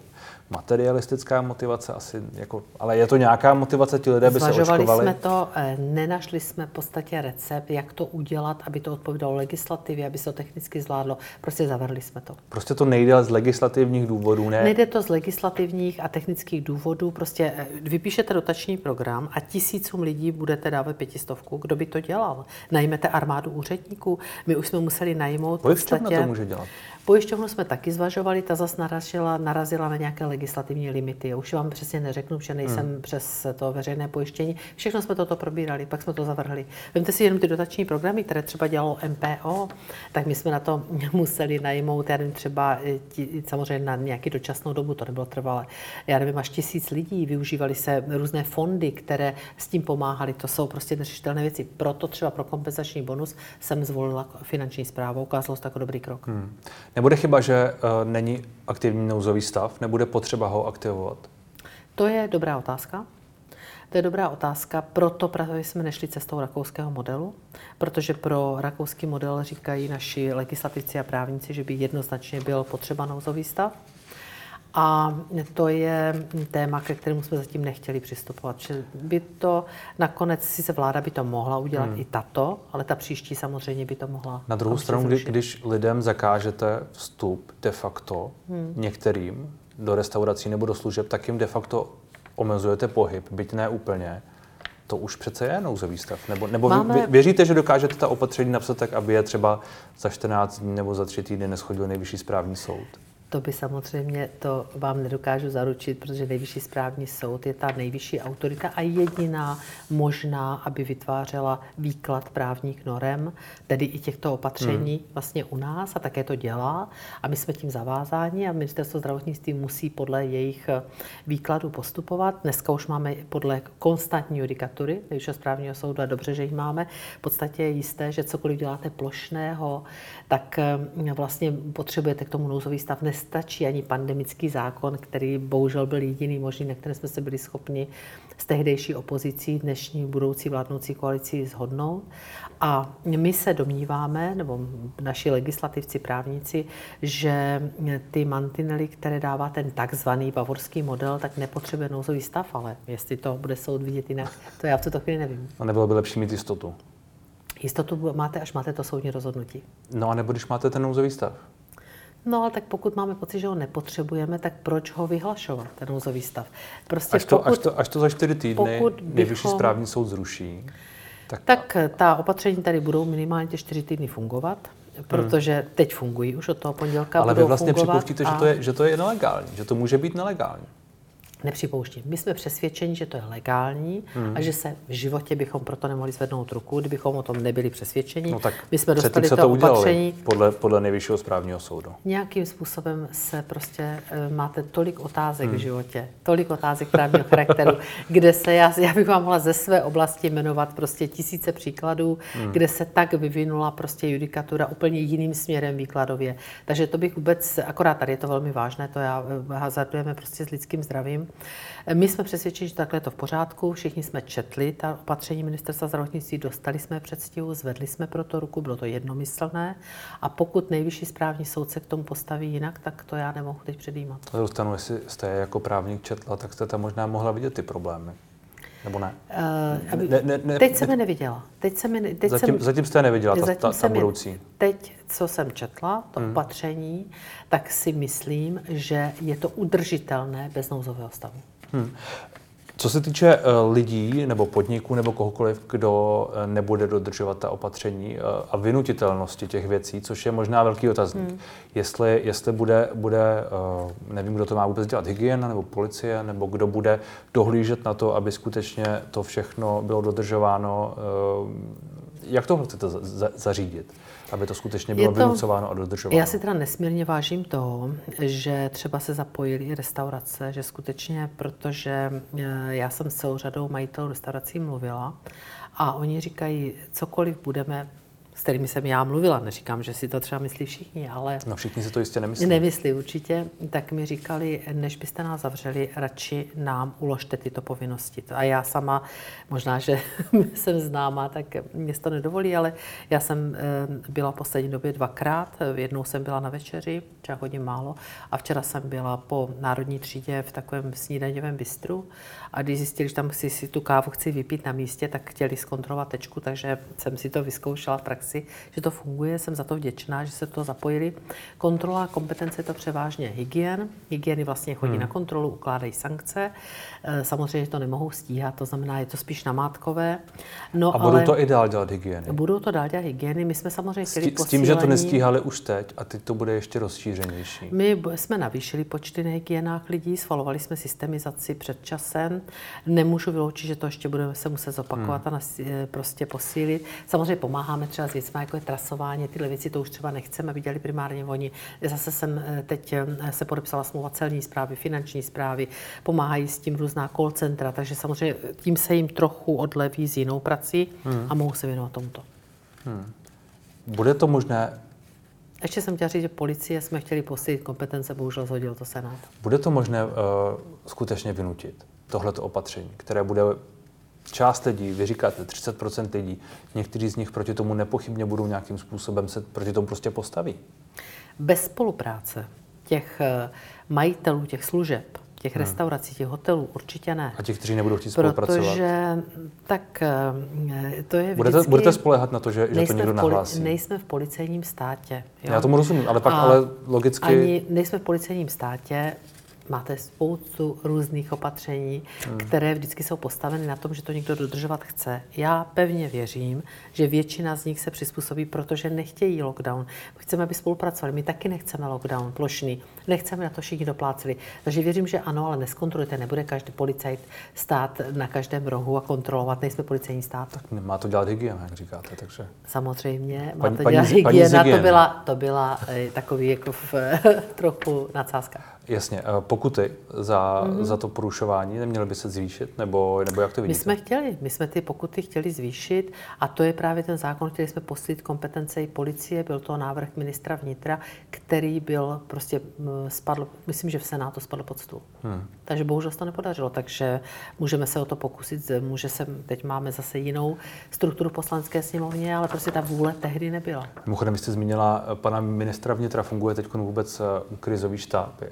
materialistická motivace asi, jako, ale je to nějaká motivace, ti lidé by Zvažovali se očkovali? jsme to, eh, nenašli jsme v podstatě recept, jak to udělat, aby to odpovídalo legislativě, aby se to technicky zvládlo. Prostě zavrli jsme to. Prostě to nejde z legislativních důvodů, ne? Nejde to z legislativních a technických důvodů. Prostě eh, vypíšete dotační program a tisícům lidí budete dávat pětistovku. Kdo by to dělal? Najmete armádu úředníků. My už jsme museli najmout. Pojišťovna podstatě... to může dělat. Pojišťovnu jsme taky zvažovali, ta zase narazila, narazila na nějaké legislativní limity. Já už vám přesně neřeknu, že nejsem hmm. přes to veřejné pojištění. Všechno jsme toto probírali, pak jsme to zavrhli. Vemte si jenom ty dotační programy, které třeba dělalo MPO, tak my jsme na to museli najmout, já nevím, třeba samozřejmě na nějaký dočasnou dobu, to nebylo trvalé. Já nevím, až tisíc lidí, využívali se různé fondy, které s tím pomáhali. To jsou prostě neřešitelné věci. Proto třeba pro kompenzační bonus jsem zvolila finanční zprávu, ukázalo se to jako dobrý krok. Hmm. Nebude chyba, že uh, není aktivní nouzový stav, nebude potřeba ho aktivovat? To je dobrá otázka. To je dobrá otázka, proto právě jsme nešli cestou rakouského modelu, protože pro rakouský model říkají naši legislativci a právníci, že by jednoznačně byl potřeba nouzový stav. A to je téma, ke kterému jsme zatím nechtěli přistupovat. Že by to nakonec, sice vláda by to mohla udělat hmm. i tato, ale ta příští samozřejmě by to mohla. Na druhou stranu, kdy, když lidem zakážete vstup de facto hmm. některým do restaurací nebo do služeb, tak jim de facto omezujete pohyb, byť ne úplně to už přece je nouzový stav. Nebo, nebo Máme... vy, věříte, že dokážete ta opatření napsat tak, aby je třeba za 14 dní nebo za 3 týdny neschodil nejvyšší správní soud? To by samozřejmě, to vám nedokážu zaručit, protože nejvyšší správní soud je ta nejvyšší autorita a jediná možná, aby vytvářela výklad právních norem, tedy i těchto opatření hmm. vlastně u nás a také to dělá. A my jsme tím zavázáni a ministerstvo zdravotnictví musí podle jejich výkladu postupovat. Dneska už máme podle konstantní judikatury nejvyššího správního soudu a dobře, že jich máme. V podstatě je jisté, že cokoliv děláte plošného, tak eh, vlastně potřebujete k tomu nouzový stav nestačí ani pandemický zákon, který bohužel byl jediný možný, na kterém jsme se byli schopni s tehdejší opozicí, dnešní budoucí vládnoucí koalicí shodnout. A my se domníváme, nebo naši legislativci, právníci, že ty mantinely, které dává ten takzvaný bavorský model, tak nepotřebuje nouzový stav, ale jestli to bude soud vidět jinak, to já v tuto chvíli nevím. A nebylo by lepší mít jistotu? Jistotu máte, až máte to soudní rozhodnutí. No a nebo když máte ten nouzový stav? No ale tak pokud máme pocit, že ho nepotřebujeme, tak proč ho vyhlašovat, ten nouzový stav? Prostě až, to, pokud, až, to, až to za čtyři týdny bychom, nejvyšší správní soud zruší. Tak, tak ta opatření tady budou minimálně ty čtyři týdny fungovat, protože hmm. teď fungují už od toho pondělka. Ale vy vlastně připouštíte, a... že, to je, že to je nelegální, že to může být nelegální nepřipouštím. My jsme přesvědčeni, že to je legální hmm. a že se v životě bychom proto nemohli zvednout ruku, kdybychom o tom nebyli přesvědčeni. No tak My jsme dostali to, to opatření. Podle, podle nejvyššího správního soudu. Nějakým způsobem se prostě uh, máte tolik otázek hmm. v životě, tolik otázek právního charakteru, kde se, já, já bych vám mohla ze své oblasti jmenovat prostě tisíce příkladů, hmm. kde se tak vyvinula prostě judikatura úplně jiným směrem výkladově. Takže to bych vůbec, akorát tady je to velmi vážné, to já eh, hazardujeme prostě s lidským zdravím, my jsme přesvědčeni, že takhle je to v pořádku, všichni jsme četli ta opatření ministerstva zdravotnictví, dostali jsme předstihu, zvedli jsme pro to ruku, bylo to jednomyslné a pokud nejvyšší správní soudce k tomu postaví jinak, tak to já nemohu teď předjímat. Dostanu, jestli jste jako právník četla, tak jste tam možná mohla vidět ty problémy. Nebo ne? Uh, ne, ne, ne teď jsem je neviděla. Teď jsem teď zatím, jsem, zatím jste je neviděla, ta, ta, ta budoucí. Teď, co jsem četla, to hmm. opatření, tak si myslím, že je to udržitelné bez nouzového stavu. Hmm. Co se týče uh, lidí nebo podniků nebo kohokoliv, kdo uh, nebude dodržovat ta opatření uh, a vynutitelnosti těch věcí, což je možná velký otazník. Hmm. Jestli, jestli bude, bude nevím, kdo to má vůbec dělat, hygiena nebo policie, nebo kdo bude dohlížet na to, aby skutečně to všechno bylo dodržováno. Jak tohle chcete zařídit? aby to skutečně bylo to, vynucováno a dodržováno. Já si teda nesmírně vážím toho, že třeba se zapojili i restaurace, že skutečně, protože eh, já jsem s celou řadou majitelů restaurací mluvila a oni říkají, cokoliv budeme s kterými jsem já mluvila, neříkám, že si to třeba myslí všichni, ale... No všichni si to jistě nemyslí. Nemyslí určitě, tak mi říkali, než byste nás zavřeli, radši nám uložte tyto povinnosti. A já sama, možná, že jsem známá, tak mě to nedovolí, ale já jsem eh, byla v poslední době dvakrát. Jednou jsem byla na večeři, třeba hodně málo, a včera jsem byla po národní třídě v takovém snídaňovém bistru a když zjistili, že tam si, si tu kávu chci vypít na místě, tak chtěli zkontrolovat tečku, takže jsem si to vyzkoušela v praxi, že to funguje, jsem za to vděčná, že se to zapojili. Kontrola kompetence je to převážně hygien. Hygieny vlastně chodí hmm. na kontrolu, ukládají sankce. Eh, samozřejmě to nemohou stíhat, to znamená, je to spíš namátkové. No, a budou ale to i dál dělat hygieny? Budou to dál dělat hygieny. My jsme samozřejmě chtěli S tím, že to nestíhali už teď a teď to bude ještě rozšířenější. My jsme navýšili počty nehygienách lidí, svalovali jsme systemizaci před časem. Nemůžu vyloučit, že to ještě budeme se muset zopakovat hmm. a eh, prostě posílit. Samozřejmě pomáháme třeba s věcmi, jako je trasování, tyhle věci, to už třeba nechceme, aby dělali primárně oni. Zase jsem eh, teď eh, se podepsala smlouva celní zprávy, finanční zprávy, pomáhají s tím různá call centra, takže samozřejmě tím se jim trochu odleví s jinou prací hmm. a mohou se věnovat tomuto. Hmm. Bude to možné ještě jsem chtěla říct, že policie jsme chtěli posílit kompetence, bohužel zhodil to Senát. Bude to možné uh, skutečně vynutit? tohleto opatření, které bude část lidí, vy říkáte 30% lidí, někteří z nich proti tomu nepochybně budou nějakým způsobem se proti tomu prostě postaví. Bez spolupráce těch eh, majitelů těch služeb, těch hmm. restaurací, těch hotelů, určitě ne. A těch, kteří nebudou chtít spolupracovat? Protože tak eh, to je budete, vždycky... Budete spolehat na to, že, že to někdo poli, nahlásí? Nejsme v policejním státě. Jo? Já tomu rozumím, ale pak ale logicky... Ani nejsme v policejním státě, máte spoustu různých opatření, hmm. které vždycky jsou postaveny na tom, že to někdo dodržovat chce. Já pevně věřím, že většina z nich se přizpůsobí, protože nechtějí lockdown. Chceme, aby spolupracovali. My taky nechceme lockdown plošný. Nechceme na to všichni dopláceli. Takže věřím, že ano, ale neskontrolujte. Nebude každý policajt stát na každém rohu a kontrolovat. Nejsme policejní stát. Tak má to dělat hygiena, jak říkáte. Takže... Samozřejmě. Má to dělat hygiena. To byla, to byla eh, takový jako v, trochu nadsázka. Jasně. Eh, pokuty za, mm-hmm. za to porušování neměly by se zvýšit? Nebo, nebo jak to vidíte? My jsme chtěli. My jsme ty pokuty chtěli zvýšit a to je právě ten zákon, který jsme poslit kompetence i policie. Byl to návrh ministra vnitra, který byl prostě spadl, myslím, že v Senátu spadl pod stůl. Hmm. Takže bohužel se to nepodařilo. Takže můžeme se o to pokusit. Může se, teď máme zase jinou strukturu poslanské sněmovně, ale prostě ta vůle tehdy nebyla. Mimochodem, jste zmínila pana ministra vnitra. Funguje teď vůbec eh, krizový štáb?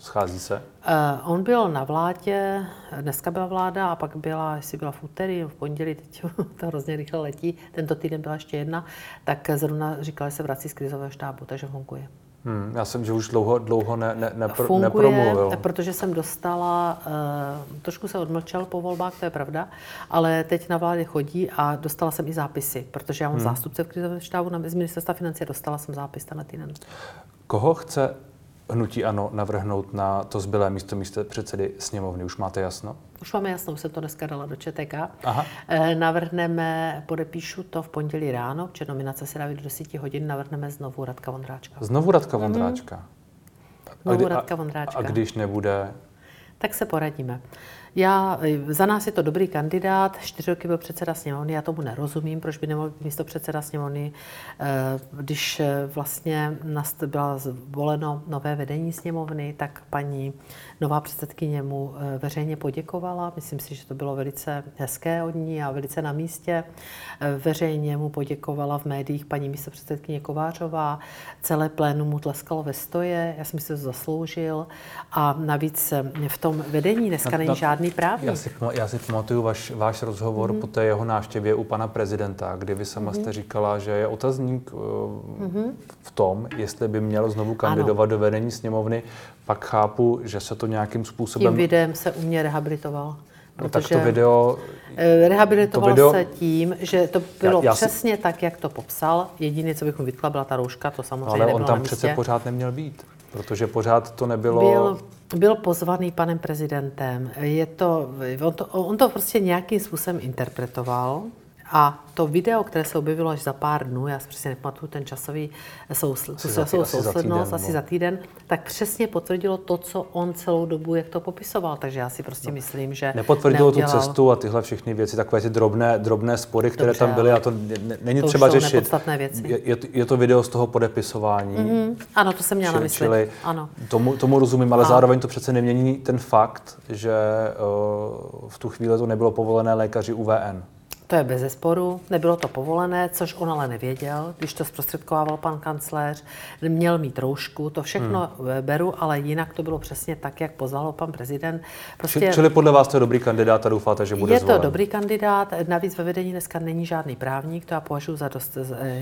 Schází se? Uh, on byl na vládě, dneska byla vláda a pak byla, jestli byla v úterý, v pondělí, teď to hrozně rychle letí, tento týden byla ještě jedna, tak zrovna říkali, že se vrací z krizového štábu, takže funguje. Hmm, já jsem, že už dlouho, dlouho ne, ne, nepr, Funguje, nepromluvil. protože jsem dostala, uh, trošku se odmlčel po volbách, to je pravda, ale teď na vládě chodí a dostala jsem i zápisy, protože já mám hmm. zástupce v krizovém štábu na, z ministerstva financí dostala jsem zápis na týden. Koho chce hnutí ANO navrhnout na to zbylé místo místo předsedy sněmovny? Už máte jasno? Už máme jasno, už jsem to dneska dala do ČTK. Aha. E, navrhneme, podepíšu to v pondělí ráno, protože nominace se dá do 10 hodin, navrhneme znovu Radka Vondráčka. Znovu Radka. Vondráčka? Mm-hmm. Znovu a kdy, Radka Vondráčka. A, a když nebude? Tak se poradíme. Já, za nás je to dobrý kandidát, čtyři roky byl předseda sněmovny, já tomu nerozumím, proč by nemohl být místo předseda sněmovny, eh, když eh, vlastně byla zvoleno nové vedení sněmovny, tak paní nová předsedkyně mu eh, veřejně poděkovala. Myslím si, že to bylo velice hezké od ní a velice na místě. Veřejně mu poděkovala v médiích paní místo předsedkyně Kovářová. Celé plénum mu tleskalo ve stoje, já jsem si to zasloužil. A navíc v tom vedení dneska není žádný žádný právník. Já si, já si pamatuju vaš, váš rozhovor mm-hmm. po té jeho návštěvě u pana prezidenta, kdy vy sama mm-hmm. jste říkala, že je otazník mm-hmm. v tom, jestli by měl znovu kandidovat ano. do vedení sněmovny. Pak chápu, že se to nějakým způsobem... Tím videem se u mě rehabilitoval. No, tak to video... Eh, rehabilitoval to video, se tím, že to bylo já, já přesně si... tak, jak to popsal. Jediné, co bychom vytkla, byla ta rouška, to samozřejmě Ale on tam přece pořád neměl být, protože pořád to nebylo... Byl, byl pozvaný panem prezidentem. Je to, on, to, on to prostě nějakým způsobem interpretoval. A to video, které se objevilo až za pár dnů, já si přesně nepamatuju ten časový sousl, tu za, souslednost, asi za týden, tak přesně potvrdilo to, co on celou dobu, jak to popisoval. Takže já si prostě no. myslím, že Nepotvrdilo neudělal... tu cestu a tyhle všechny věci, takové ty drobné, drobné spory, které Dobře, tam byly a to není to třeba řešit. věci. Je, je, je, to video z toho podepisování. Mm-hmm. Ano, to jsem měla na mysli. Čili ano. Tomu, tomu rozumím, ale a... zároveň to přece nemění ten fakt, že uh, v tu chvíli to nebylo povolené lékaři UVN. To je bez zesporu, nebylo to povolené, což on ale nevěděl, když to zprostředkovával pan kancléř, měl mít roušku, to všechno hmm. beru, ale jinak to bylo přesně tak, jak pozval pan prezident. Prostě, Čili podle vás to je dobrý kandidát a doufáte, že bude Je zvolen. to dobrý kandidát, navíc ve vedení dneska není žádný právník, to já považuji za dost,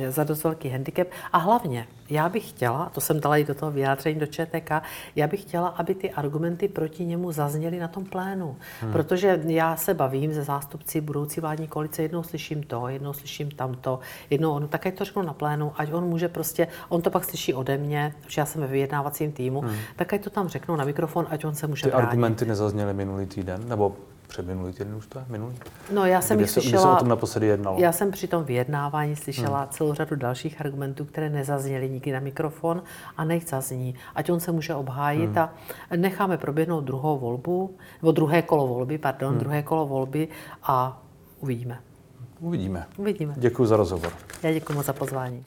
za dost velký handicap. A hlavně, já bych chtěla, to jsem dala i do toho vyjádření do ČTK, já bych chtěla, aby ty argumenty proti němu zazněly na tom plénu. Hmm. Protože já se bavím ze zástupci budoucí vládní koalice, jednou slyším to, jednou slyším tamto, jednou ono, tak ať to řeknu na plénu, ať on může prostě, on to pak slyší ode mě, že já jsem ve vyjednávacím týmu, hmm. tak ať to tam řeknu na mikrofon, ať on se může Ty bránit. argumenty nezazněly minulý týden, nebo Předminulý týden už to je? Minulý? No já jsem kdy slyšela, se o tom naposledy jednalo? Já jsem při tom vyjednávání slyšela hmm. celou řadu dalších argumentů, které nezazněly nikdy na mikrofon a nech zazní. Ať on se může obhájit hmm. a necháme proběhnout druhou volbu, nebo druhé kolo volby, pardon, hmm. druhé kolo volby a uvidíme. Uvidíme. Uvidíme. Děkuji za rozhovor. Já děkuji moc za pozvání.